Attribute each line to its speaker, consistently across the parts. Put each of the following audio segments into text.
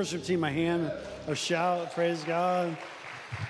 Speaker 1: worship team a hand, a shout. Praise God.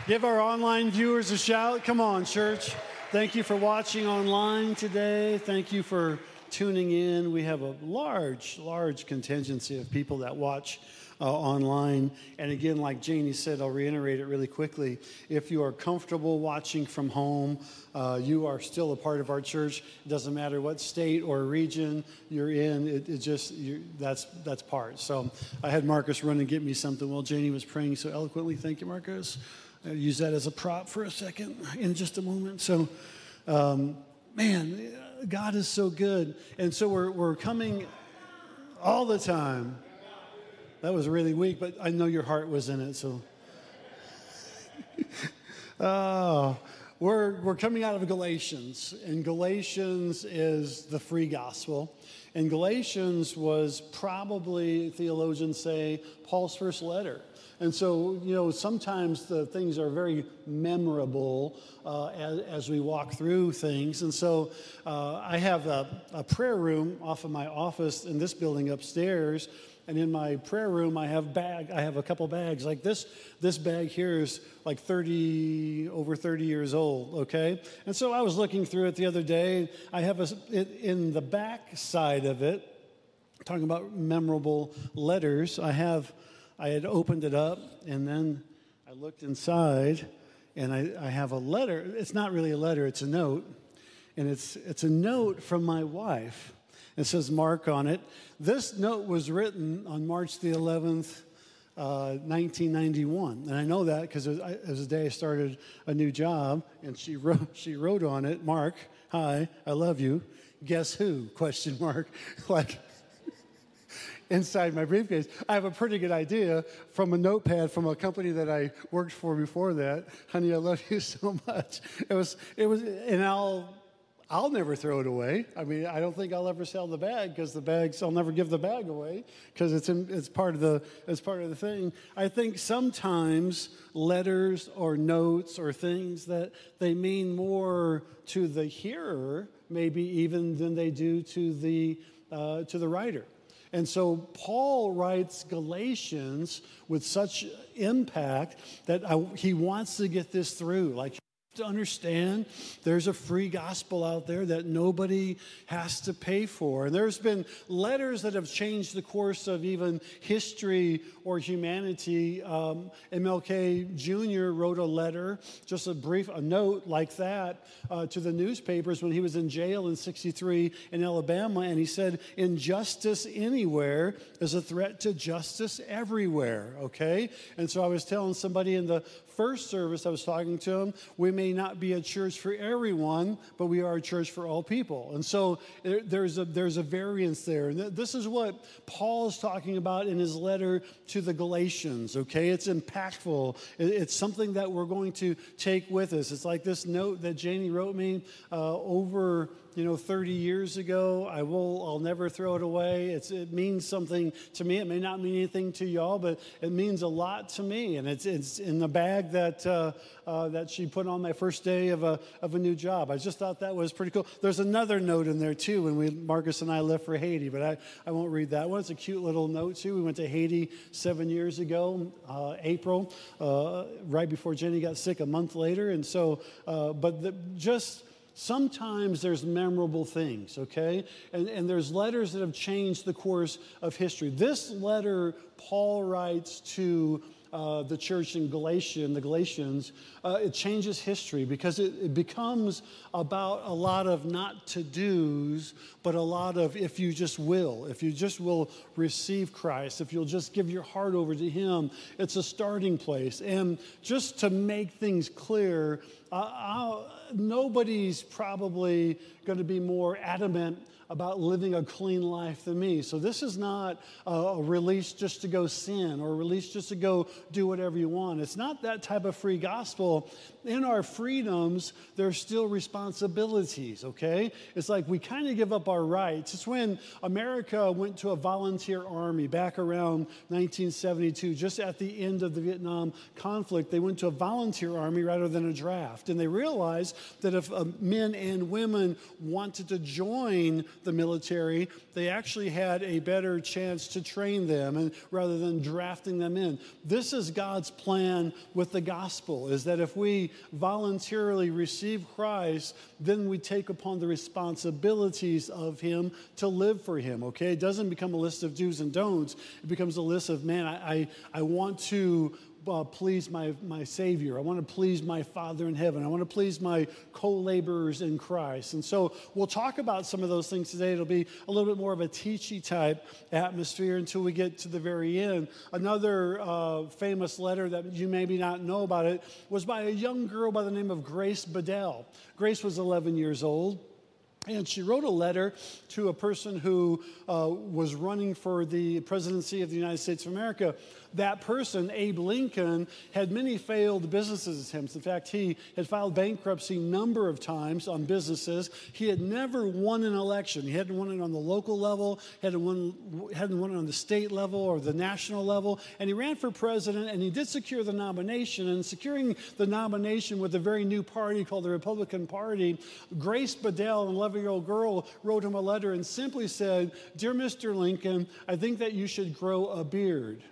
Speaker 1: Give our online viewers a shout. Come on, church. Thank you for watching online today. Thank you for tuning in. We have a large, large contingency of people that watch uh, online. And again, like Janie said, I'll reiterate it really quickly. If you are comfortable watching from home, uh, you are still a part of our church. It doesn't matter what state or region you're in. It, it just that's that's part. So I had Marcus run and get me something while Janie was praying so eloquently. Thank you, Marcus. I'll use that as a prop for a second in just a moment. So, um, man, God is so good, and so we're we're coming all the time that was really weak, but I know your heart was in it, so. oh, we're, we're coming out of Galatians, and Galatians is the free gospel. And Galatians was probably, theologians say, Paul's first letter. And so, you know, sometimes the things are very memorable uh, as, as, we walk through things. And so uh, I have a, a prayer room off of my office in this building upstairs and in my prayer room i have bag i have a couple bags. Like this this bag here is like 30 over 30 years old okay? And so i was looking through it the other day. I have a in the back side of it talking about memorable letters i have i had opened it up and then i looked inside and i, I have a letter. It's not really a letter it's a note. And it's it's a note from my wife it says Mark on it. This note was written on March the 11th, uh, 1991. And I know that because it, it was the day I started a new job, and she wrote, she wrote on it, Mark, hi, I love you. Guess who? Question mark. like, inside my briefcase. I have a pretty good idea from a notepad from a company that I worked for before that. Honey, I love you so much. It was, it was, and I'll I'll never throw it away. I mean, I don't think I'll ever sell the bag because the bags I'll never give the bag away because it's it's part of the it's part of the thing. I think sometimes letters or notes or things that they mean more to the hearer maybe even than they do to the uh, to the writer. And so Paul writes Galatians with such impact that I, he wants to get this through. Like to understand there's a free gospel out there that nobody has to pay for. And there's been letters that have changed the course of even history or humanity. Um, MLK Jr. wrote a letter, just a brief a note like that, uh, to the newspapers when he was in jail in 63 in Alabama. And he said, Injustice anywhere is a threat to justice everywhere, okay? And so I was telling somebody in the first service, I was talking to him, we may not be a church for everyone, but we are a church for all people. And so there's a, there's a variance there. And this is what Paul is talking about in his letter to the Galatians, okay? It's impactful. It's something that we're going to take with us. It's like this note that Janie wrote me uh, over you know 30 years ago i will i'll never throw it away. It's, it means something to me. It may not mean anything to y'all but it means a lot to me. And it's, it's in the bag that uh, uh, that she put on my first day of a, of a new job. I just thought that was pretty cool. There's another note in there too when we marcus and i left for haiti but i, I won't read that one. It's a cute little note too. We went to haiti seven years ago uh, april uh, right before jenny got sick a month later. And so uh, but the, just Sometimes there's memorable things, okay? And, and there's letters that have changed the course of history. This letter Paul writes to uh, the church in Galatia, in the Galatians, uh, it changes history because it, it, becomes about a lot of not to do's, but a lot of if you just will, if you just will receive Christ, if you'll just give your heart over to Him, it's a starting place. And just to make things clear, uh, nobody's probably going to be more adamant about living a clean life than me. So this is not a release just to go sin or release just to go do whatever you want. It's not that type of free gospel. In our freedoms, there's still responsibilities, okay? It's like we kind of give up our rights. It's when America went to a volunteer army back around 1972, just at the end of the Vietnam conflict. They went to a volunteer army rather than a draft. And they realized that if uh, men and women wanted to join the military, they actually had a better chance to train them. And rather than drafting them in. This is God's plan with the gospel is that if we voluntarily receive Christ, then we take upon the responsibilities of him to live for him, okay? It doesn't become a list of do's and don'ts. It becomes a list of, man, I, I, I want to uh, please my, my Savior. I want to please my Father in heaven. I want to please my co laborers in Christ. And so we'll talk about some of those things today. It'll be a little bit more of a teachy type atmosphere until we get to the very end. Another uh, famous letter that you maybe not know about it was by a young girl by the name of Grace Bedell. Grace was 11 years old. And she wrote a letter to a person who uh, was running for the presidency of the United States of America that person, Abe Lincoln, had many failed businesses attempts. In fact, he had filed bankruptcy a number of times on businesses. He had never won an election. He hadn't won it on the local level, hadn't won, hadn't won it on the state level or the national level. And he ran for president and he did secure the nomination. And securing the nomination with a very new party called the Republican Party, Grace Bedell, an 11 year old girl, wrote him a letter and simply said, Dear Mr. Lincoln, I think that you should grow a beard.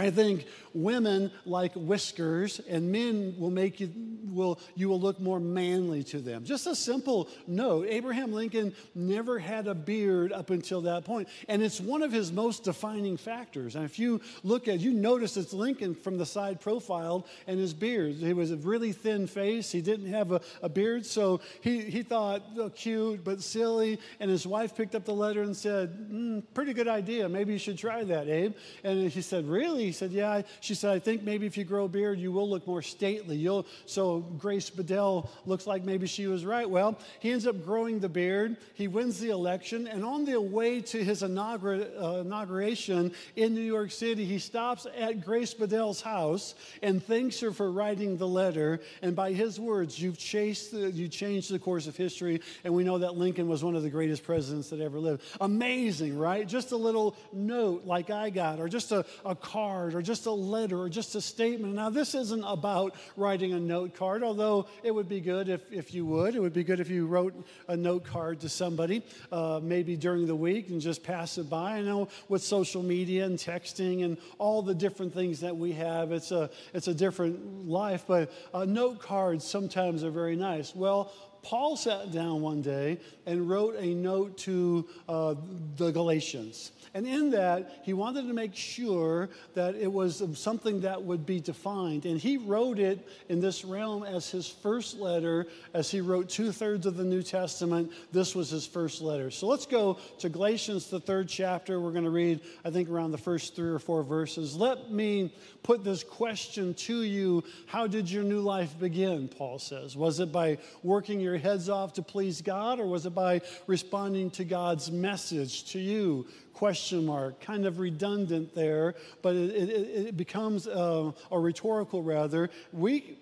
Speaker 1: I think women like whiskers, and men will make you will you will look more manly to them. Just a simple note. Abraham Lincoln never had a beard up until that point, and it's one of his most defining factors. And if you look at, you notice it's Lincoln from the side profiled and his beard. He was a really thin face. He didn't have a, a beard, so he he thought oh, cute but silly. And his wife picked up the letter and said, mm, "Pretty good idea. Maybe you should try that, Abe." And he said, "Really?" He said, Yeah. She said, I think maybe if you grow a beard, you will look more stately. You'll, so Grace Bedell looks like maybe she was right. Well, he ends up growing the beard. He wins the election. And on the way to his inaugura, uh, inauguration in New York City, he stops at Grace Bedell's house and thanks her for writing the letter. And by his words, you've chased the, you changed the course of history. And we know that Lincoln was one of the greatest presidents that ever lived. Amazing, right? Just a little note like I got, or just a, a card card or just a letter or just a statement. Now, this isn't about writing a note card, although it would be good if, if you would. It would be good if you wrote a note card to somebody, uh, maybe during the week, and just pass it by. I know with social media and texting and all the different things that we have, it's a, it's a different life, but uh, note cards sometimes are very nice. Well, Paul sat down one day and wrote a note to uh, the Galatians. And in that, he wanted to make sure that it was something that would be defined. And he wrote it in this realm as his first letter, as he wrote two thirds of the New Testament. This was his first letter. So let's go to Galatians, the third chapter. We're going to read, I think, around the first three or four verses. Let me put this question to you How did your new life begin? Paul says. Was it by working your heads off to please God, or was it by responding to God's message to you? question mark, kind of redundant there, but it, it, it becomes a, a rhetorical rather. We,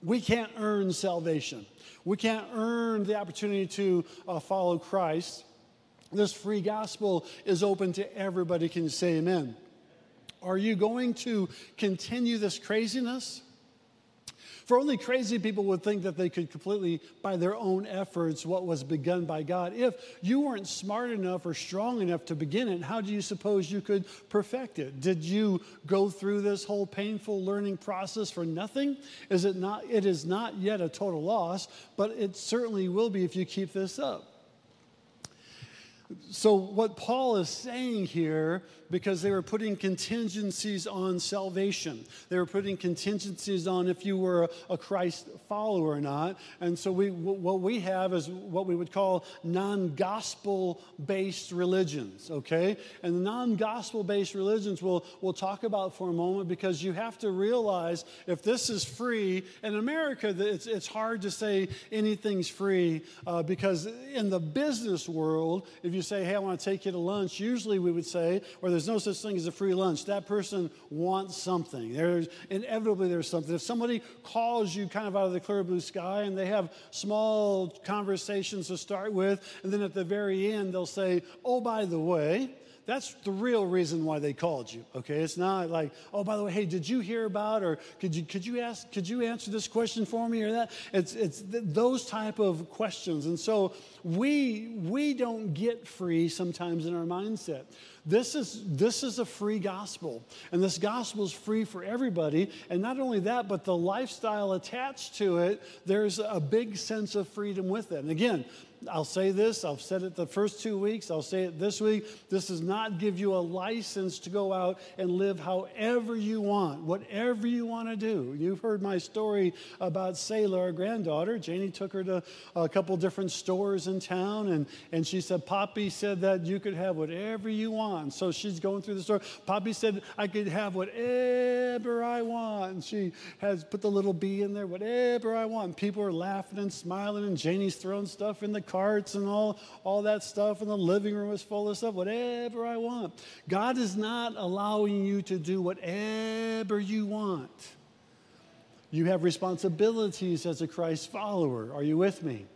Speaker 1: we can't earn salvation. We can't earn the opportunity to uh, follow Christ. This free gospel is open to everybody. Can you say amen? Are you going to continue this craziness? For only crazy people would think that they could completely, by their own efforts, what was begun by God. If you weren't smart enough or strong enough to begin it, how do you suppose you could perfect it? Did you go through this whole painful learning process for nothing? Is it not? It is not yet a total loss, but it certainly will be if you keep this up. So, what Paul is saying here because they were putting contingencies on salvation. They were putting contingencies on if you were a, Christ follower or not. And so we, what we have is what we would call non gospel based religions, okay? And the non gospel based religions we'll, we'll talk about for a moment because you have to realize if this is free, in America, it's, it's hard to say anything's free uh, because in the business world, if you say, hey, I want to take you to lunch, usually we would say, or there's there's no such thing as a free lunch. That person wants something. There's inevitably there's something. If somebody calls you kind of out of the clear blue sky and they have small conversations to start with, and then at the very end they'll say, "Oh, by the way," that's the real reason why they called you. Okay, it's not like, oh, by the way, hey, did you hear about, or could you could you ask, could you answer this question for me, or that? It's it's th- those type of questions, and so we we don't get free sometimes in our mindset. This is, this is a free gospel. And this gospel is free for everybody. And not only that, but the lifestyle attached to it, there's a big sense of freedom with it. And again, I'll say this, I've said it the first two weeks, I'll say it this week. This does not give you a license to go out and live however you want, whatever you want to do. You've heard my story about Sailor, our granddaughter. Janie took her to a couple different stores in town, and, and she said, Poppy said that you could have whatever you want. So she's going through the store. Poppy said, I could have whatever I want. And she has put the little B in there, whatever I want. People are laughing and smiling, and Janie's throwing stuff in the carts and all, all that stuff, and the living room is full of stuff, whatever I want. God is not allowing you to do whatever you want. You have responsibilities as a Christ follower. Are you with me?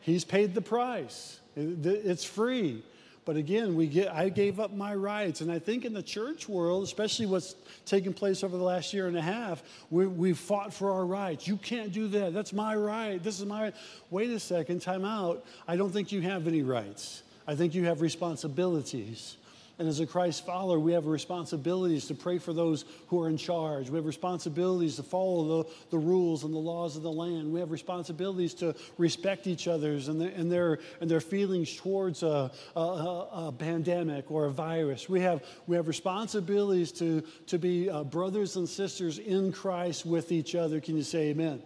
Speaker 1: He's paid the price. It's free. But again, we get, I gave up my rights. And I think in the church world, especially what's taken place over the last year and a half, we, we've fought for our rights. You can't do that. That's my right. This is my right. Wait a second, time out. I don't think you have any rights. I think you have responsibilities. And as a Christ follower, we have responsibilities to pray for those who are in charge. We have responsibilities to follow the, the rules and the laws of the land. We have responsibilities to respect each other's and, the, and, their, and their feelings towards a, a, a, pandemic or a virus. We have, we have responsibilities to, to be uh, brothers and sisters in Christ with each other. Can you say amen?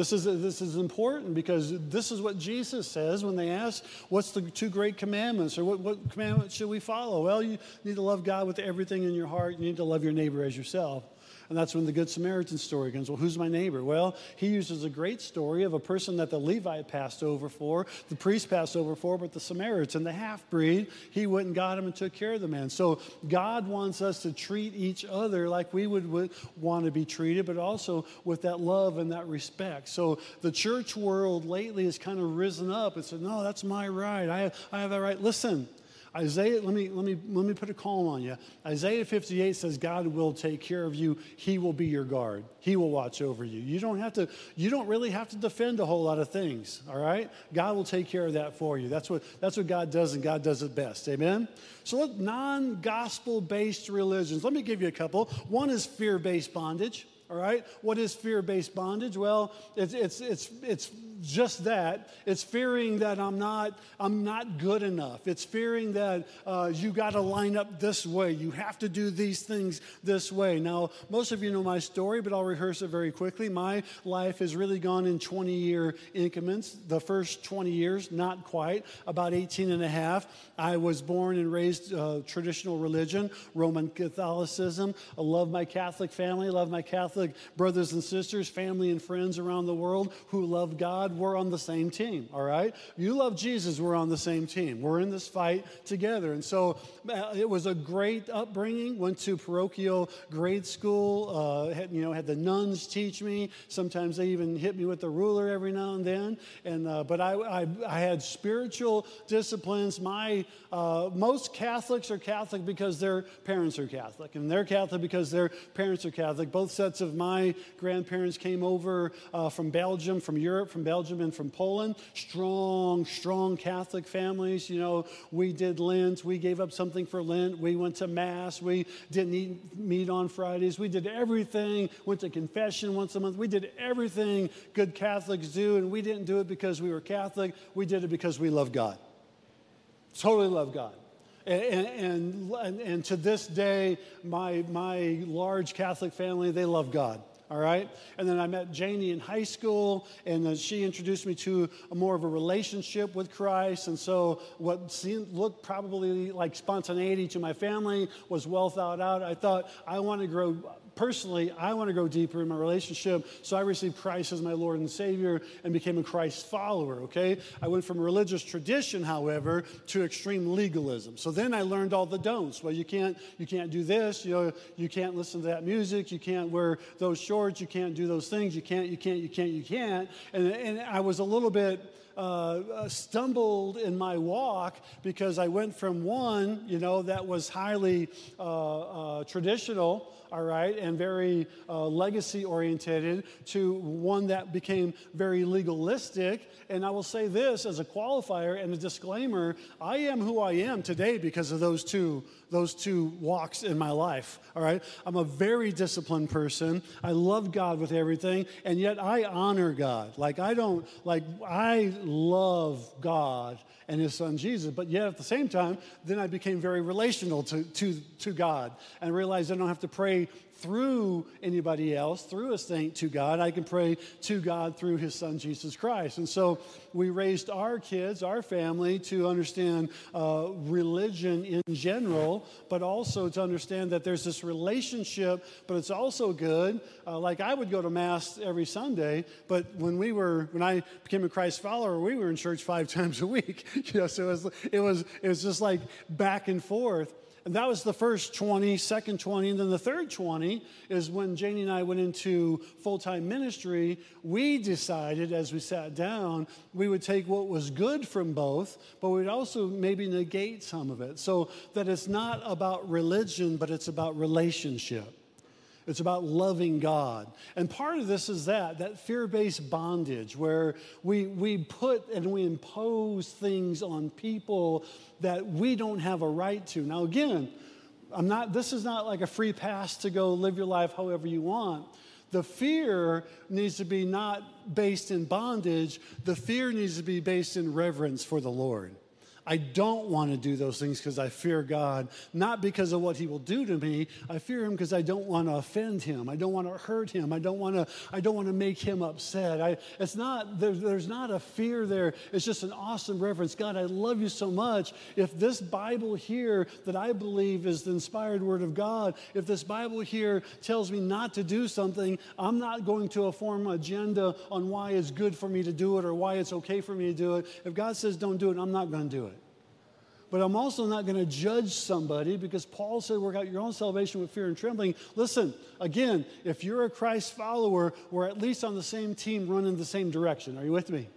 Speaker 1: This is, this is important because this is what Jesus says when they ask, What's the two great commandments? Or what, what commandments should we follow? Well, you need to love God with everything in your heart. You need to love your neighbor as yourself. And that's when the Good Samaritan story comes. Well, who's my neighbor? Well, he uses a great story of a person that the Levite passed over for, the priest passed over for, but the Samaritan, the half breed, he went and got him and took care of the man. So God wants us to treat each other like we would, would want to be treated, but also with that love and that respect. So the church world lately has kind of risen up and said, No, that's my right. I I have that right. Listen, Isaiah, let me, let, me, let me put a calm on you. Isaiah 58 says, God will take care of you. He will be your guard. He will watch over you. You don't have to, you don't really have to defend a whole lot of things, all right? God will take care of that for you. That's what, that's what God does, and God does it best. Amen? So look, non-gospel based religions. Let me give you a couple. One is fear-based bondage. All right? What is fear based bondage? Well, it's, it's, it's, it's just that. It's fearing that I'm not, I'm not good enough. It's fearing that uh, you got to line up this way. You have to do these things this way. Now, most of you know my story, but I'll rehearse it very quickly. My life has really gone in 20 year increments. The first 20 years, not quite, about 18 and a half. I was born and raised uh, traditional religion, Roman Catholicism. I love my Catholic family, love my Catholic brothers and sisters, family and friends around the world who love God God, we're on the same team, all right? You love Jesus, we're on the same team. We're in this fight together. And so uh, it was a great upbringing. Went to parochial grade school, uh, had, you know, had the nuns teach me. Sometimes they even hit me with the ruler every now and then. And, uh, but I, I, I, had spiritual disciplines. My, uh, most Catholics are Catholic because their parents are Catholic, and they're Catholic because their parents are Catholic. Both sets of my grandparents came over uh, from Belgium, from Europe, from Belgium Belgium and from Poland. Strong, strong Catholic families. You know, we did Lent. We gave up something for Lent. We went to Mass. We didn't eat meat on Fridays. We did everything. Went to confession once a month. We did everything good Catholics do, and we didn't do it because we were Catholic. We did it because we love God. Totally love God. And, and, and, to this day, my, my large Catholic family, they love God all right? And then I met Janie in high school, and then she introduced me to a more of a relationship with Christ. And so, what seemed looked probably like spontaneity to my family was well thought out. I thought I want to grow personally, I want to go deeper in my relationship. So I received Christ as my Lord and Savior and became a Christ follower, okay? I went from religious tradition, however, to extreme legalism. So then I learned all the don'ts. Well, you can't, you can't do this, you know, you can't listen to that music, you can't wear those shorts, you can't do those things, you can't, you can't, you can't, you can't. And, and I was a little bit uh, stumbled in my walk because I went from one, you know, that was highly uh, uh traditional all right, and very uh, legacy oriented to one that became very legalistic. And I will say this as a qualifier and a disclaimer I am who I am today because of those two, those two walks in my life, all right? I'm a very disciplined person. I love God with everything, and yet I honor God. Like, I don't, like, I love God and his son Jesus. But yet at the same time, then I became very relational to, to, to God and realized I don't have to pray through anybody else, through a saint to God. I can pray to God through his son Jesus Christ. And so we raised our kids, our family, to understand uh, religion in general, but also to understand that there's this relationship, but it's also good. Uh, like I would go to Mass every Sunday, but when we were, when I became a Christ follower, we were in church five times a week. you know, so it was, it was, it was just like back and forth. And that was the first 20, second 20, and then the third 20 is when Janie and I went into full time ministry. We decided as we sat down, we would take what was good from both, but we'd also maybe negate some of it. So that it's not about religion, but it's about relationship. It's about loving God. And part of this is that, that fear based bondage where we, we put and we impose things on people that we don't have a right to. Now, again, I'm not, this is not like a free pass to go live your life however you want. The fear needs to be not based in bondage, the fear needs to be based in reverence for the Lord. I don't want to do those things because I fear God, not because of what He will do to me. I fear Him because I don't want to offend Him. I don't want to hurt Him. I don't want to. I don't want to make Him upset. I, it's not. There's, there's not a fear there. It's just an awesome reverence. God, I love you so much. If this Bible here that I believe is the inspired Word of God, if this Bible here tells me not to do something, I'm not going to form an agenda on why it's good for me to do it or why it's okay for me to do it. If God says don't do it, I'm not going to do it. But I'm also not going to judge somebody because Paul said, work out your own salvation with fear and trembling. Listen, again, if you're a Christ follower, we're at least on the same team running the same direction. Are you with me?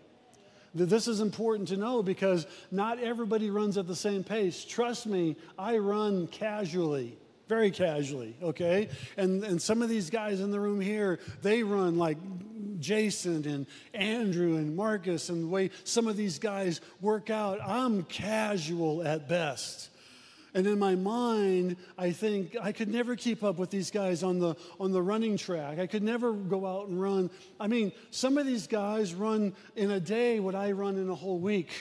Speaker 1: This is important to know because not everybody runs at the same pace. Trust me, I run casually very casually, okay? And, and some of these guys in the room here, they run like Jason and Andrew and Marcus and the way some of these guys work out. I'm casual at best. And in my mind, I think I could never keep up with these guys on the, on the running track. I could never go out and run. I mean, some of these guys run in a day what I run in a whole week.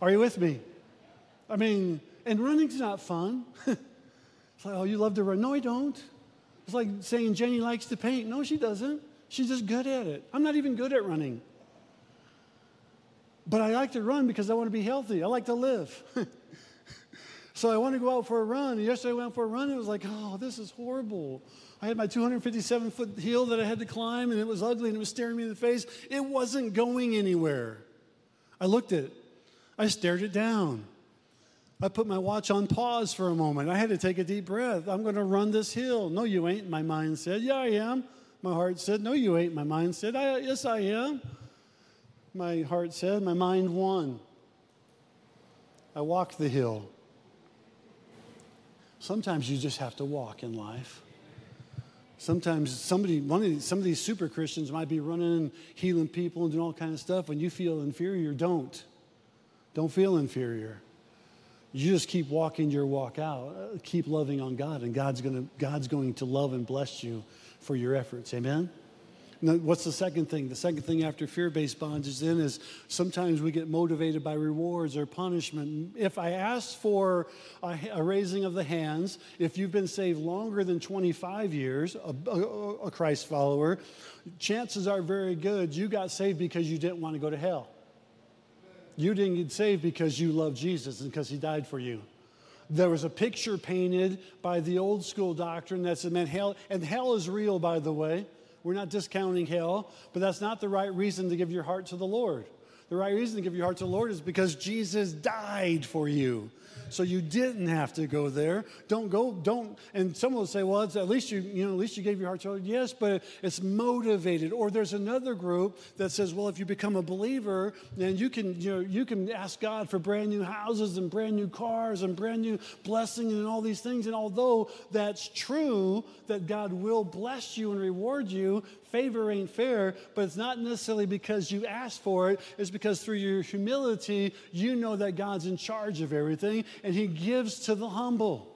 Speaker 1: Are you with me? I mean, and running's not fun. it's like, oh, you love to run. No, I don't. It's like saying Jenny likes to paint. No, she doesn't. She's just good at it. I'm not even good at running. But I like to run because I want to be healthy. I like to live. so I want to go out for a run. And yesterday I went for a run. And it was like, oh, this is horrible. I had my 257 foot hill that I had to climb, and it was ugly and it was staring me in the face. It wasn't going anywhere. I looked at it, I stared it down. I put my watch on pause for a moment. I had to take a deep breath. I'm going to run this hill. No, you ain't, my mind said. Yeah, I am. My heart said, No, you ain't, my mind said. I, yes, I am. My heart said, My mind won. I walked the hill. Sometimes you just have to walk in life. Sometimes somebody, one of these, some of these super Christians might be running and healing people and doing all kind of stuff. When you feel inferior, don't. Don't feel inferior. You just keep walking your walk out. Uh, keep loving on God, and God's, gonna, God's going to love and bless you for your efforts. Amen? Now, what's the second thing? The second thing after fear based bondage then is sometimes we get motivated by rewards or punishment. If I ask for a, a raising of the hands, if you've been saved longer than 25 years, a, a, a Christ follower, chances are very good you got saved because you didn't want to go to hell. You didn't get saved because you love Jesus and because he died for you. There was a picture painted by the old school doctrine that meant hell, and hell is real, by the way. We're not discounting hell, but that's not the right reason to give your heart to the Lord. The right reason to give your heart to the Lord is because Jesus died for you. So you didn't have to go there. Don't go, don't. And someone will say, well, at least you, you know, at least you gave your heart to the Lord. Yes, but it's motivated. Or there's another group that says, well, if you become a believer, then you can, you know, you can ask God for brand new houses and brand new cars and brand new blessing and all these things. And although that's true, that God will bless you and reward you, favor ain't fair, but it's not necessarily because you asked for it. It's because through your humility, you know that God's in charge of everything and He gives to the humble.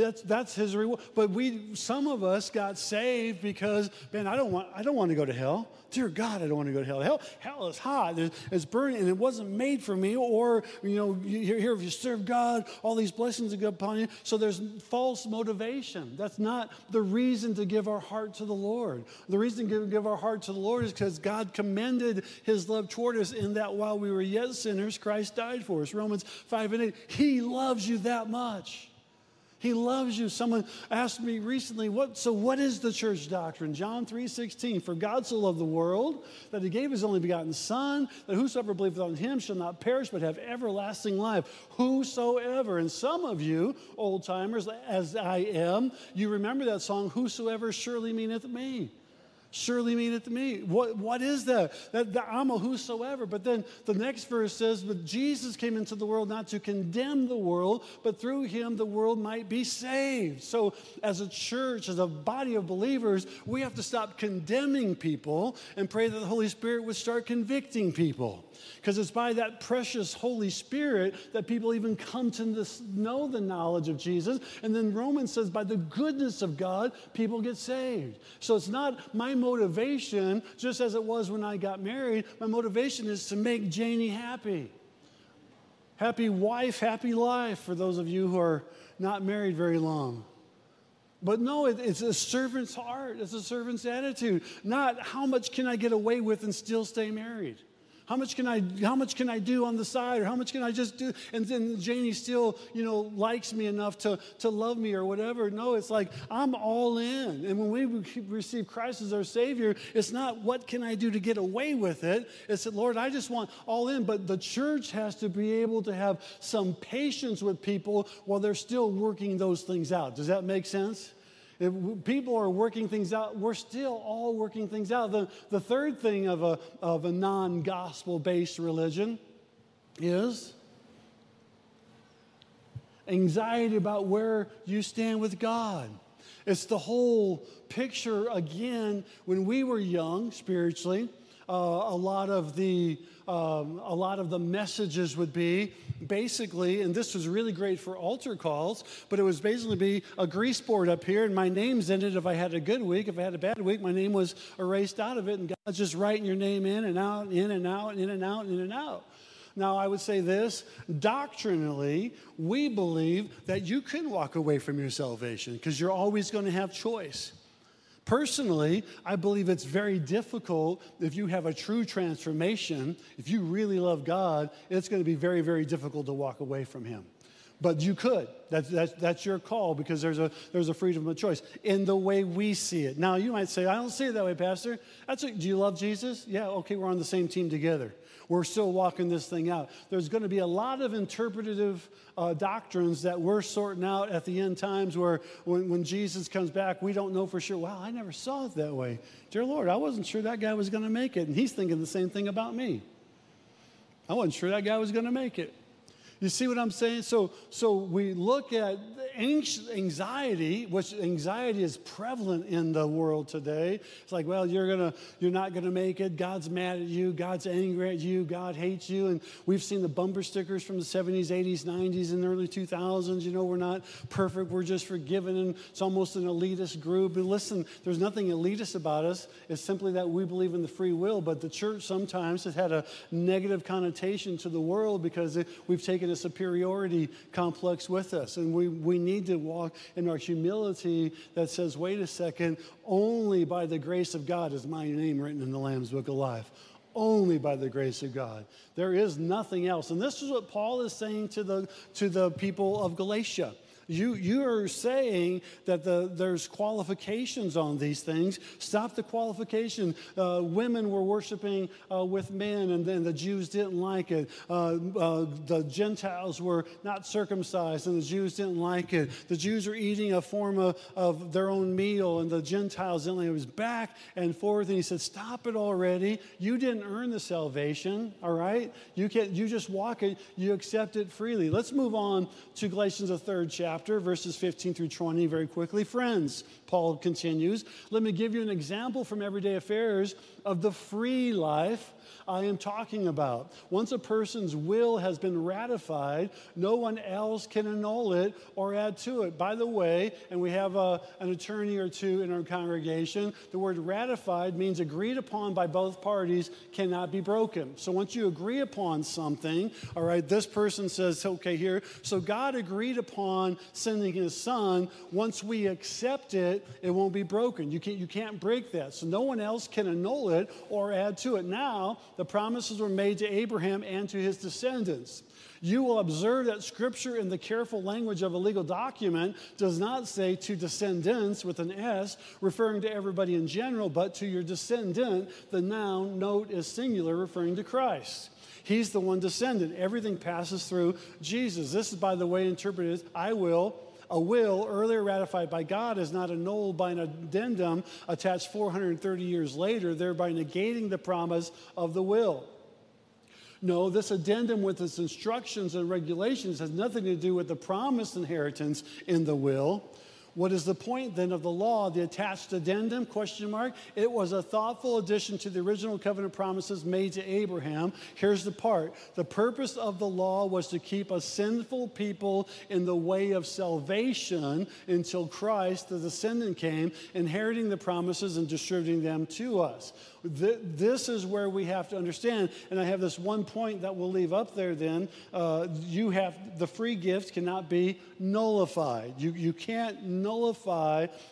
Speaker 1: That's, that's his reward. But we, some of us got saved because, man, I don't want, I don't want to go to hell. Dear God, I don't want to go to hell. Hell, hell is hot. It's, burning, and it wasn't made for me. Or, you know, you, here if you serve God, all these blessings will go upon you. So there's false motivation. That's not the reason to give our heart to the Lord. The reason to give our heart to the Lord is because God commended His love toward us in that while we were yet sinners, Christ died for us. Romans 5 and 8. He loves you that much. He loves you. Someone asked me recently, what, so what is the church doctrine? John 3.16, for God so loved the world that he gave his only begotten son, that whosoever believeth on him shall not perish but have everlasting life. Whosoever. And some of you, old timers, as I am, you remember that song, Whosoever surely meaneth me surely meaneth to me. What, what is that? that? that? I'm a whosoever. But then the next verse says, But Jesus came into the world not to condemn the world, but through him the world might be saved. So, as a church, as a body of believers, we have to stop condemning people and pray that the Holy Spirit would start convicting people. Because it's by that precious Holy Spirit that people even come to this, know the knowledge of Jesus. And then Romans says, by the goodness of God, people get saved. So it's not my motivation, just as it was when I got married. My motivation is to make Janie happy. Happy wife, happy life for those of you who are not married very long. But no, it, it's a servant's heart. It's a servant's attitude. Not how much can I get away with and still stay married. How much can I, how much can I do on the side? Or how much can I just do? And then Janie still, you know, likes me enough to, to love me or whatever. No, it's like I'm all in. And when we receive Christ as our Savior, it's not what can I do to get away with it. It's that, Lord, I just want all in. But the church has to be able to have some patience with people while they're still working those things out. Does that make sense? If people are working things out, we're still all working things out. The, the third thing of a, of a non gospel based religion is anxiety about where you stand with God. It's the whole picture again when we were young spiritually. Uh, a lot of the um, a lot of the messages would be basically, and this was really great for altar calls, but it was basically be a grease board up here, and my name's in it if I had a good week. If I had a bad week, my name was erased out of it, and God's just writing your name in and out, in and out, in and out, in and out. Now, I would say this doctrinally, we believe that you can walk away from your salvation because you're always going to have choice. Personally, I believe it's very difficult if you have a true transformation, if you really love God, it's going to be very, very difficult to walk away from Him. But you could. That's, that's, that's your call because there's a, there's a freedom of choice in the way we see it. Now, you might say, I don't see it that way, Pastor. That's a, do you love Jesus? Yeah, okay, we're on the same team together. We're still walking this thing out. There's going to be a lot of interpretative uh, doctrines that we're sorting out at the end times where when, when Jesus comes back, we don't know for sure, wow, I never saw it that way. Dear Lord, I wasn't sure that guy was going to make it. And he's thinking the same thing about me. I wasn't sure that guy was going to make it. You see what I'm saying? So, so we look at anxiety, which anxiety is prevalent in the world today. It's like, well, you're gonna, you're not gonna make it. God's mad at you. God's angry at you. God hates you. And we've seen the bumper stickers from the 70s, 80s, 90s, and early 2000s. You know, we're not perfect. We're just forgiven, and it's almost an elitist group. And listen, there's nothing elitist about us. It's simply that we believe in the free will. But the church sometimes has had a negative connotation to the world because we've taken a superiority complex with us, and we we need to walk in our humility that says, wait a second, only by the grace of God is my name written in the Lamb's Book of Life. Only by the grace of God. There is nothing else. And this is what Paul is saying to the, to the people of Galatia. You, you are saying that the, there's qualifications on these things. Stop the qualification. Uh, women were worshiping uh, with men, and then the Jews didn't like it. Uh, uh, the Gentiles were not circumcised, and the Jews didn't like it. The Jews were eating a form of, of their own meal, and the Gentiles didn't like it. It was back and forth, and he said, Stop it already. You didn't earn the salvation, all right? You, can't, you just walk it, you accept it freely. Let's move on to Galatians, the third chapter, verses 15 through 20, very quickly. Friends, Paul continues, let me give you an example from everyday affairs of the free life I am talking about. Once a person's will has been ratified, no one else can annul it or add to it. By the way, and we have a, uh, an attorney or two in our congregation, the word ratified means agreed upon by both parties cannot be broken. So once you agree upon something, all right, this person says, okay, here, so God agreed upon sending his son. Once we accept it, it won't be broken. You can't, you can't break that. So no one else can annul it or add to it. Now, the promises were made to Abraham and to his descendants. You will observe that scripture in the careful language of a legal document does not say to descendants with an S, referring to everybody in general, but to your descendant. The noun note is singular, referring to Christ. He's the one descendant. Everything passes through Jesus. This is, by the way, interpreted I will a will earlier ratified by God is not annulled by an addendum attached 430 years later, thereby negating the promise of the will. No, this addendum with its instructions and regulations has nothing to do with the promised inheritance in the will. What is the point then of the law, the attached addendum? Question mark. It was a thoughtful addition to the original covenant promises made to Abraham. Here's the part. The purpose of the law was to keep a sinful people in the way of salvation until Christ, the descendant, came, inheriting the promises and distributing them to us. This is where we have to understand. And I have this one point that we'll leave up there then. Uh, you have the free gift cannot be nullified. You, you can't nullify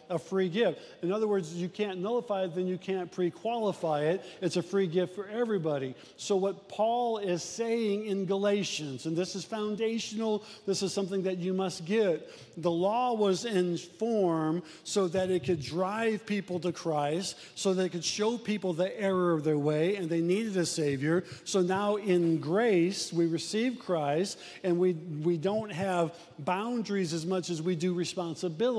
Speaker 1: a free gift. In other words, you can't nullify it, then you can't pre qualify it. It's a free gift for everybody. So, what Paul is saying in Galatians, and this is foundational, this is something that you must get. The law was in form so that it could drive people to Christ, so that it could show people the error of their way and they needed a Savior. So now in grace, we receive Christ and we, we don't have boundaries as much as we do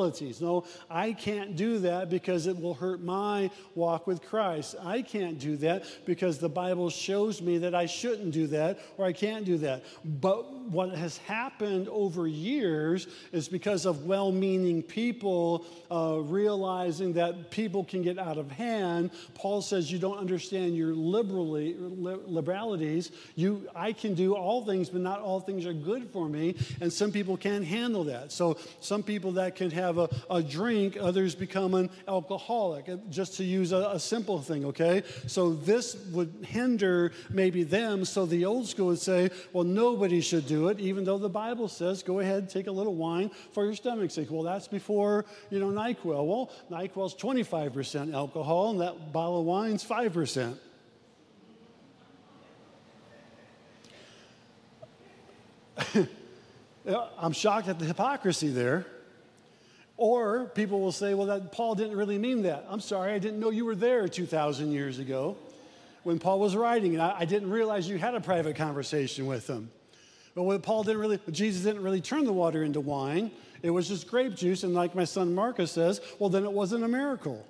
Speaker 1: responsibilities. No, I can't do that because it will hurt my walk with Christ. I can't do that because the Bible shows me that I shouldn't do that or I can't do that. But what has happened over years is because of well meaning people uh, realizing that people can get out of hand. Paul says, You don't understand your liberally, liberalities. You, I can do all things, but not all things are good for me. And some people can't handle that. So, some people that can have a, a drink, others become an alcoholic, just to use a, a simple thing, okay? So, this would hinder maybe them. So, the old school would say, Well, nobody should do do it, even though the Bible says, go ahead, take a little wine for your stomach's sake. Well, that's before, you know, NyQuil. Well, NyQuil's 25% alcohol, and that bottle of wine's 5%. I'm shocked at the hypocrisy there. Or people will say, well, that Paul didn't really mean that. I'm sorry, I didn't know you were there 2,000 years ago when Paul was writing, and I, I, didn't realize you had a private conversation with him. But what Paul didn't really, Jesus didn't really turn the water into wine. It was just grape juice. And like my son Marcus says, well, then it wasn't a miracle.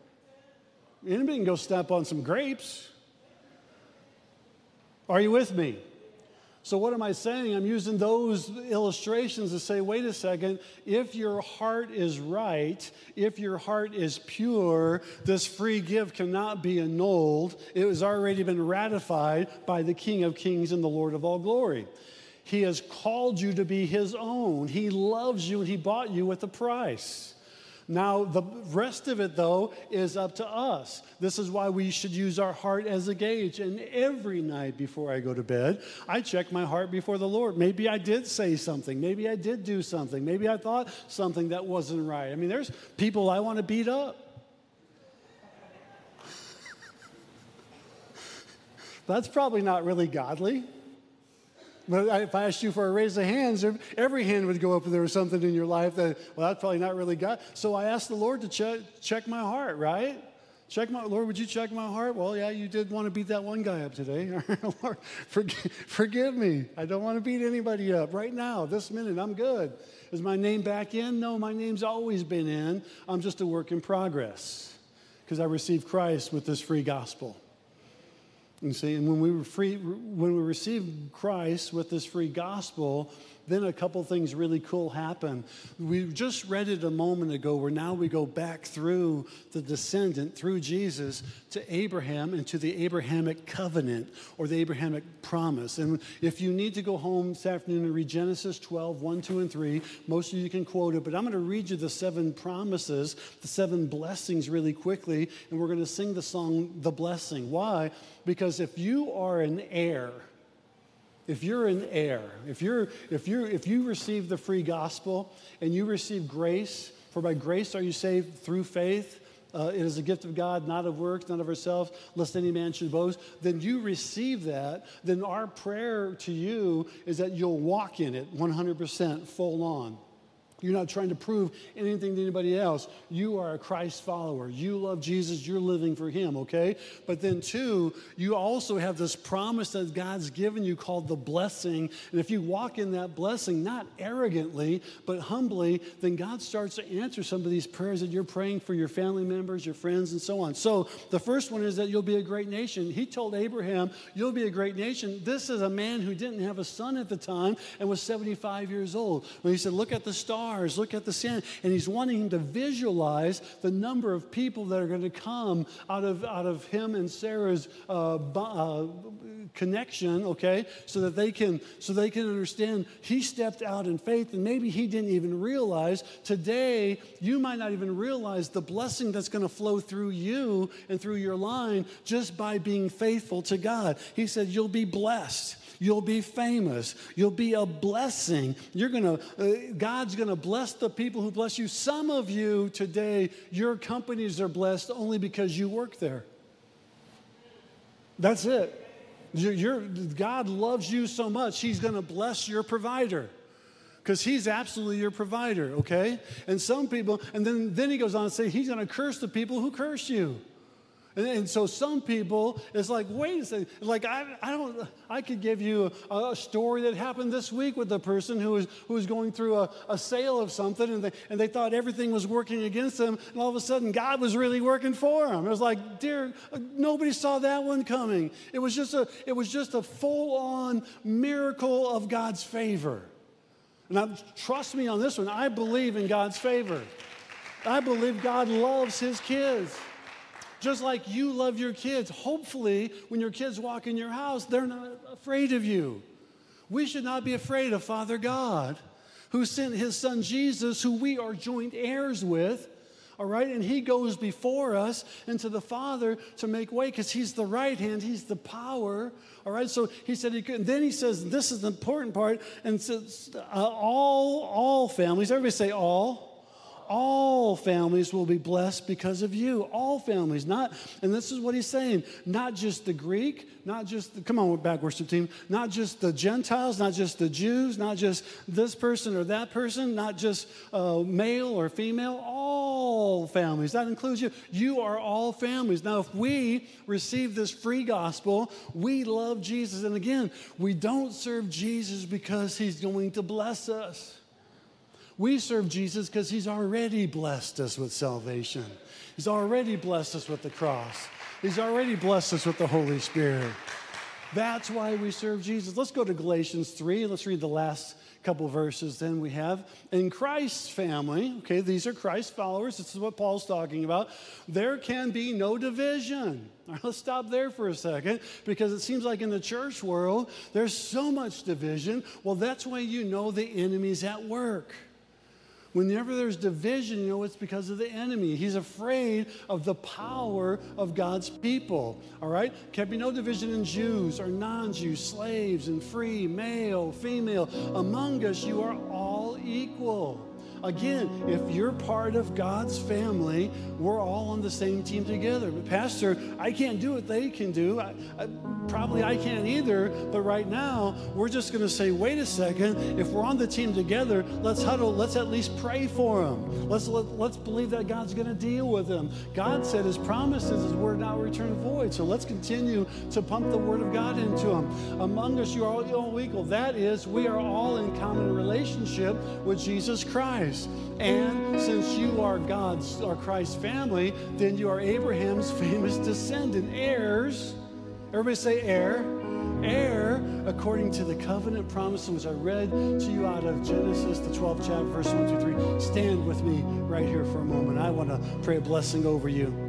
Speaker 1: Anybody can go step on some grapes. Are you with me? So, what am I saying? I'm using those illustrations to say, wait a second, if your heart is right, if your heart is pure, this free gift cannot be annulled. It has already been ratified by the King of Kings and the Lord of all glory. He has called you to be His own. He loves you and He bought you with a price. Now, the rest of it, though, is up to us. This is why we should use our heart as a gauge. And every night before I go to bed, I check my heart before the Lord. Maybe I did say something. Maybe I did do something. Maybe I thought something that wasn't right. I mean, there's people I want to beat up. That's probably not really godly. But if I asked you for a raise of hands, every hand would go up if there was something in your life that, well, that's probably not really God. So I asked the Lord to check, check my heart, right? Check my, Lord, would you check my heart? Well, yeah, you did want to beat that one guy up today. Lord, forgive, forgive me. I don't want to beat anybody up right now, this minute. I'm good. Is my name back in? No, my name's always been in. I'm just a work in progress because I received Christ with this free gospel. You see, and when we were free, when we received Christ with this free gospel, then a couple things really cool happen. We just read it a moment ago where now we go back through the descendant, through Jesus, to Abraham and to the Abrahamic covenant or the Abrahamic promise. And if you need to go home this afternoon and read Genesis 12, 1, 2, and 3, most of you can quote it, but I'm going to read you the seven promises, the seven blessings really quickly, and we're going to sing the song, The Blessing. Why? Because if you are an heir, if you're an heir, if, you're, if, you're, if you receive the free gospel and you receive grace, for by grace are you saved through faith, uh, it is a gift of God, not of works, not of ourselves, lest any man should boast, then you receive that, then our prayer to you is that you'll walk in it 100% full on. You're not trying to prove anything to anybody else. You are a Christ follower. You love Jesus. You're living for Him, okay? But then, two, you also have this promise that God's given you called the blessing. And if you walk in that blessing, not arrogantly, but humbly, then God starts to answer some of these prayers that you're praying for your family members, your friends, and so on. So, the first one is that you'll be a great nation. He told Abraham, You'll be a great nation. This is a man who didn't have a son at the time and was 75 years old. When he said, Look at the stars stars, look at the sand. And he's wanting him to visualize the number of people that are going to come out of, out of him and Sarah's uh, uh, connection, okay, so that they can so they can understand he stepped out in faith and maybe he didn't even realize today you might not even realize the blessing that's going to flow through you and through your line just by being faithful to God. He said you'll be blessed. You'll be famous. You'll be a blessing. You're to, uh, God's to bless the people who bless you. Some of you today, your companies are blessed only because you work there. That's it. You're, you're, God loves you so much, He's to bless your provider because he's absolutely your provider, okay? And some people, and then, then he goes on to say, he's going to curse the people who curse you. And, and, so some people, it's like, wait a second. Like, I, I don't, I could give you a, a, story that happened this week with a person who was, who was going through a, a sale of something and they, and they thought everything was working against them. And all of a sudden, God was really working for them. It was like, dear, nobody saw that one coming. It was just a, it was just a full on miracle of God's favor. And I, trust me on this one, I believe in God's favor. I believe God loves his kids. Just like you love your kids. Hopefully, when your kids walk in your house, they're not afraid of you. We should not be afraid of Father God, who sent his son Jesus, who we are joint heirs with. All right, and he goes before us into the Father to make way because he's the right hand, he's the power. All right, so he said he could. And then he says, this is the important part, and says, uh, all all families. Everybody say all all families will be blessed because of you. All families, not, and this is what he's saying, not just the Greek, not just, the, come on, back worship team, not just the Gentiles, not just the Jews, not just this person or that person, not just uh, male or female, all families. That includes you. You are all families. Now, if we receive this free gospel, we love Jesus. And again, we don't serve Jesus because he's going to bless us. We serve Jesus because he's already blessed us with salvation. He's already blessed us with the cross. He's already blessed us with the Holy Spirit. That's why we serve Jesus. Let's go to Galatians 3. Let's read the last couple verses then we have. In Christ's family, okay, these are Christ followers. This is what Paul's talking about. There can be no division. right, let's stop there for a second because it seems like in the church world, there's so much division. Well, that's why you know the enemy's at work. Whenever there's division, you know it's because of the enemy. He's afraid of the power of God's people. All right? Can't be no division in Jews or non Jews, slaves and free, male, female. Among us, you are all equal. Again, if you're part of God's family, we're all on the same team together. But, Pastor, I can't do what they can do. I, I, probably I can't either. But right now, we're just going to say, wait a second. If we're on the team together, let's huddle. Let's at least pray for them. Let's let, let's believe that God's going to deal with them. God said His promises, His word not return void. So let's continue to pump the word of God into them. Among us, you are all equal. That is, we are all in common relationship with Jesus Christ. And since you are God's or Christ's family, then you are Abraham's famous descendant, heirs. Everybody say heir. Heir according to the covenant promise which I read to you out of Genesis, the 12th chapter, verse 1 through 3. Stand with me right here for a moment. I want to pray a blessing over you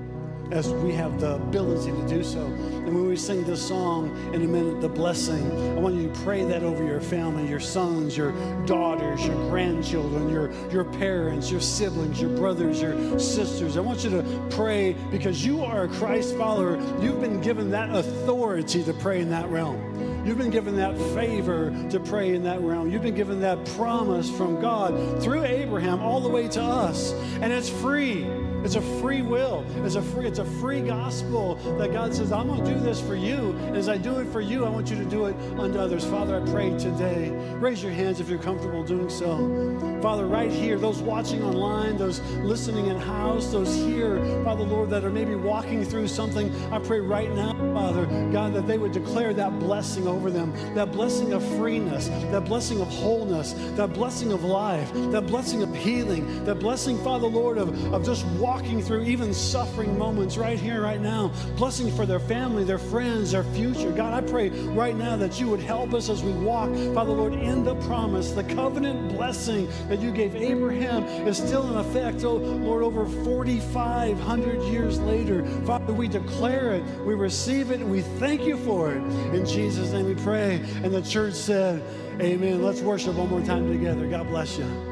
Speaker 1: as we have the ability to do so. And when we sing this song in a minute, the blessing, I want you to pray that over your family, your sons, your daughters, your grandchildren, your, your parents, your siblings, your brothers, your sisters. I want you to pray because you are a Christ follower. You've been given that authority to pray in that realm. You've been given that favor to pray in that realm. You've been given that promise from God through Abraham all the way to us. And it's free. It's a free will. It's a free, it's a free gospel that God says, I'm going to do this for you. And as I do it for you, I want you to do it unto others. Father, I pray today. Raise your hands if you're comfortable doing so. Father, right here, those watching online, those listening in house, those here, Father Lord, that are maybe walking through something, I pray right now, Father, God, that they would declare that blessing over them, that blessing of freeness, that blessing of wholeness, that blessing of life, that blessing of healing, that blessing, Father Lord, of, of just walking walking through even suffering moments right here, right now, blessing for their family, their friends, their future. God, I pray right now that you would help us as we walk, Father Lord, in the promise. The covenant blessing that you gave Abraham is still in effect, oh Lord, over 4,500 years later. Father, we declare it, we receive it, and we thank you for it. In Jesus' name we pray. And the church said, Amen. Let's worship one more time together. God bless you.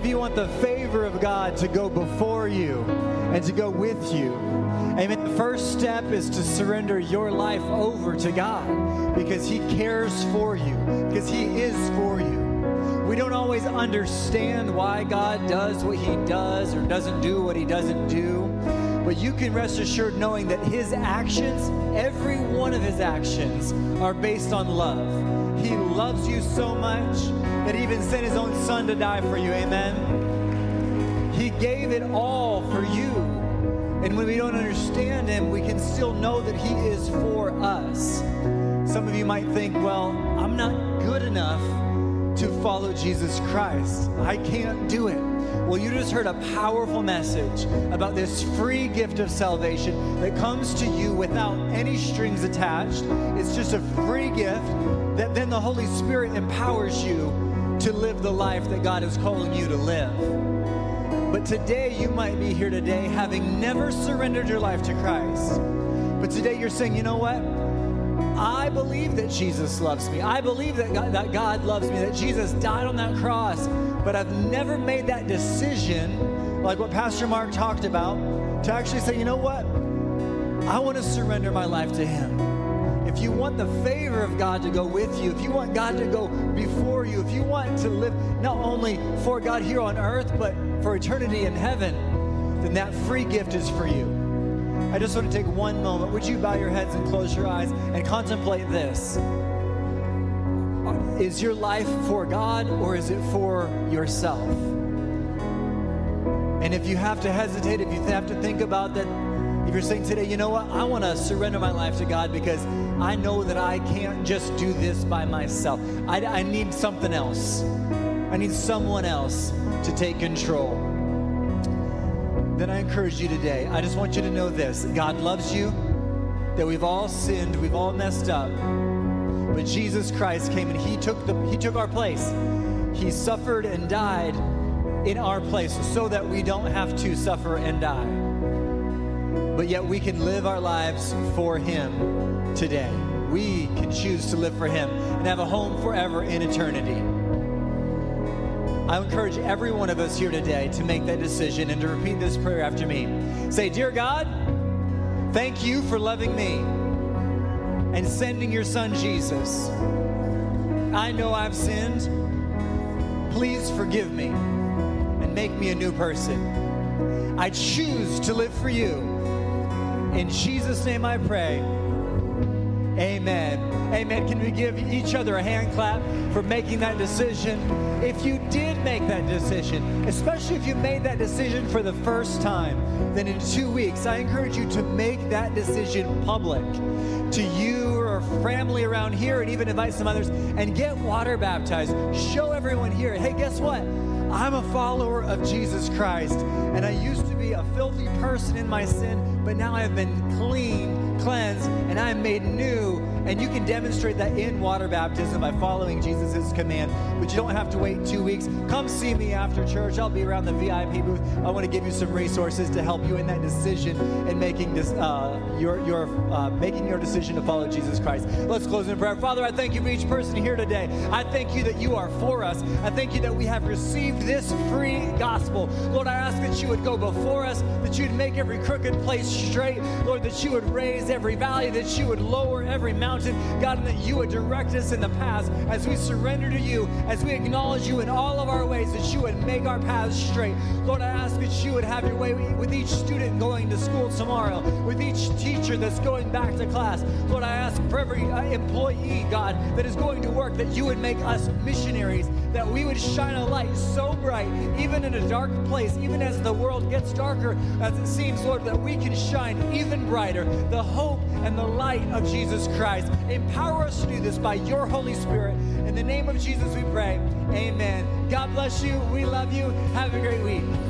Speaker 2: Of you want the favor of God to go before you and to go with you? Amen. The first step is to surrender your life over to God because He cares for you, because He is for you. We don't always understand why God does what He does or doesn't do what He doesn't do, but you can rest assured knowing that His actions, every one of His actions, are based on love. He loves you so much that he even sent his own son to die for you. Amen. He gave it all for you. And when we don't understand him, we can still know that he is for us. Some of you might think, well, I'm not good enough to follow Jesus Christ. I can't do it. Well, you just heard a powerful message about this free gift of salvation that comes to you without any strings attached. It's just a free gift that then the Holy Spirit empowers you to live the life that God is calling you to live. But today, you might be here today having never surrendered your life to Christ. But today, you're saying, you know what? I believe that Jesus loves me. I believe that God, that God loves me, that Jesus died on that cross. But I've never made that decision, like what Pastor Mark talked about, to actually say, you know what? I want to surrender my life to Him you want the favor of God to go with you, if you want God to go before you, if you want to live not only for God here on earth, but for eternity in heaven, then that free gift is for you. I just want to take one moment. Would you bow your heads and close your eyes and contemplate this? Is your life for God or is it for yourself? And if you have to hesitate, if you have to think about that, if you're saying today, you know what, I want to surrender my life to God because I know that I can't just do this by myself. I, I need something else. I need someone else to take control. Then I encourage you today, I just want you to know this God loves you, that we've all sinned, we've all messed up. But Jesus Christ came and He took the He took our place. He suffered and died in our place so that we don't have to suffer and die. But yet we can live our lives for Him today. We can choose to live for Him and have a home forever in eternity. I encourage every one of us here today to make that decision and to repeat this prayer after me. Say, Dear God, thank you for loving me and sending your son Jesus. I know I've sinned. Please forgive me and make me a new person. I choose to live for you. In Jesus' name I pray. Amen. Amen. Can we give each other a hand clap for making that decision? If you did make that decision, especially if you made that decision for the first time, then in two weeks, I encourage you to make that decision public to you or family around here and even invite some others and get water baptized. Show everyone here, hey, guess what? I'm a follower of Jesus Christ, and I used to be a filthy person in my sin, but now I have been clean, cleansed, and I am made new and you can demonstrate that in water baptism by following Jesus' command. But you don't have to wait two weeks. Come see me after church. I'll be around the VIP booth. I want to give you some resources to help you in that decision in making this uh, your your uh, making your decision to follow Jesus Christ. Let's close in prayer. Father, I thank you for each person here today. I thank you that you are for us. I thank you that we have received this free gospel. Lord, I ask that you would go before us, that you'd make every crooked place straight. Lord, that you would raise every valley, that you would lower every mountain mountain, God, and that you would direct us in the paths as we surrender to you, as we acknowledge you in all of our ways, that you would make our paths straight. Lord, I ask that you would have your way with each student going to school tomorrow, with each teacher that's going back to class. Lord, I ask for every uh, employee, God, that is going to work, that you would make us missionaries, that we would shine a light so bright, even in a dark place, even as the world gets darker as it seems, Lord, that we can shine even brighter the hope and the light of Jesus Christ. Empower us to do this by your Holy Spirit. In the name of Jesus, we pray. Amen. God bless you. We love you. Have a great week.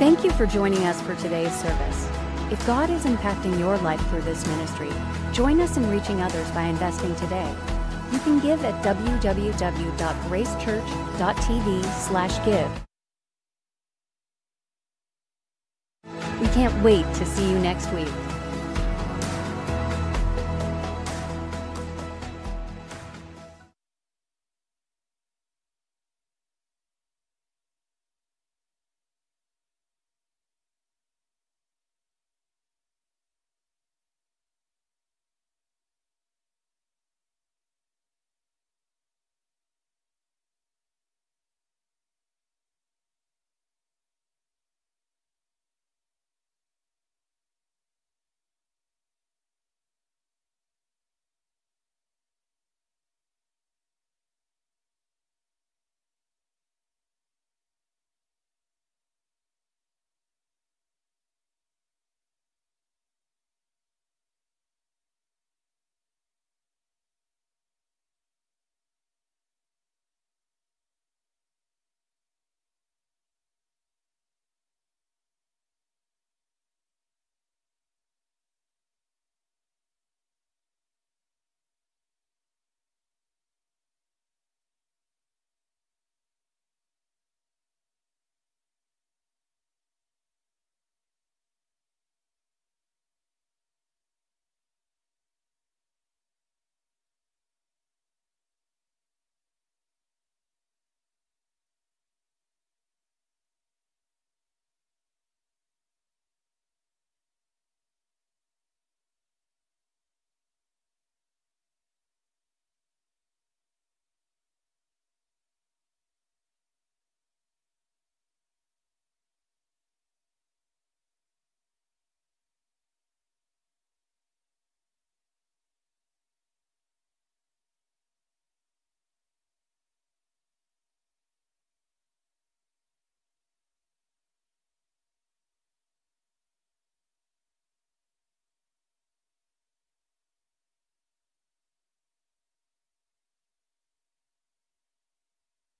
Speaker 3: Thank you for joining us for today's service. If God is impacting your life through this ministry, join us in reaching others by investing today. You can give at www.gracechurch.tv/give. We can't wait to see you next week.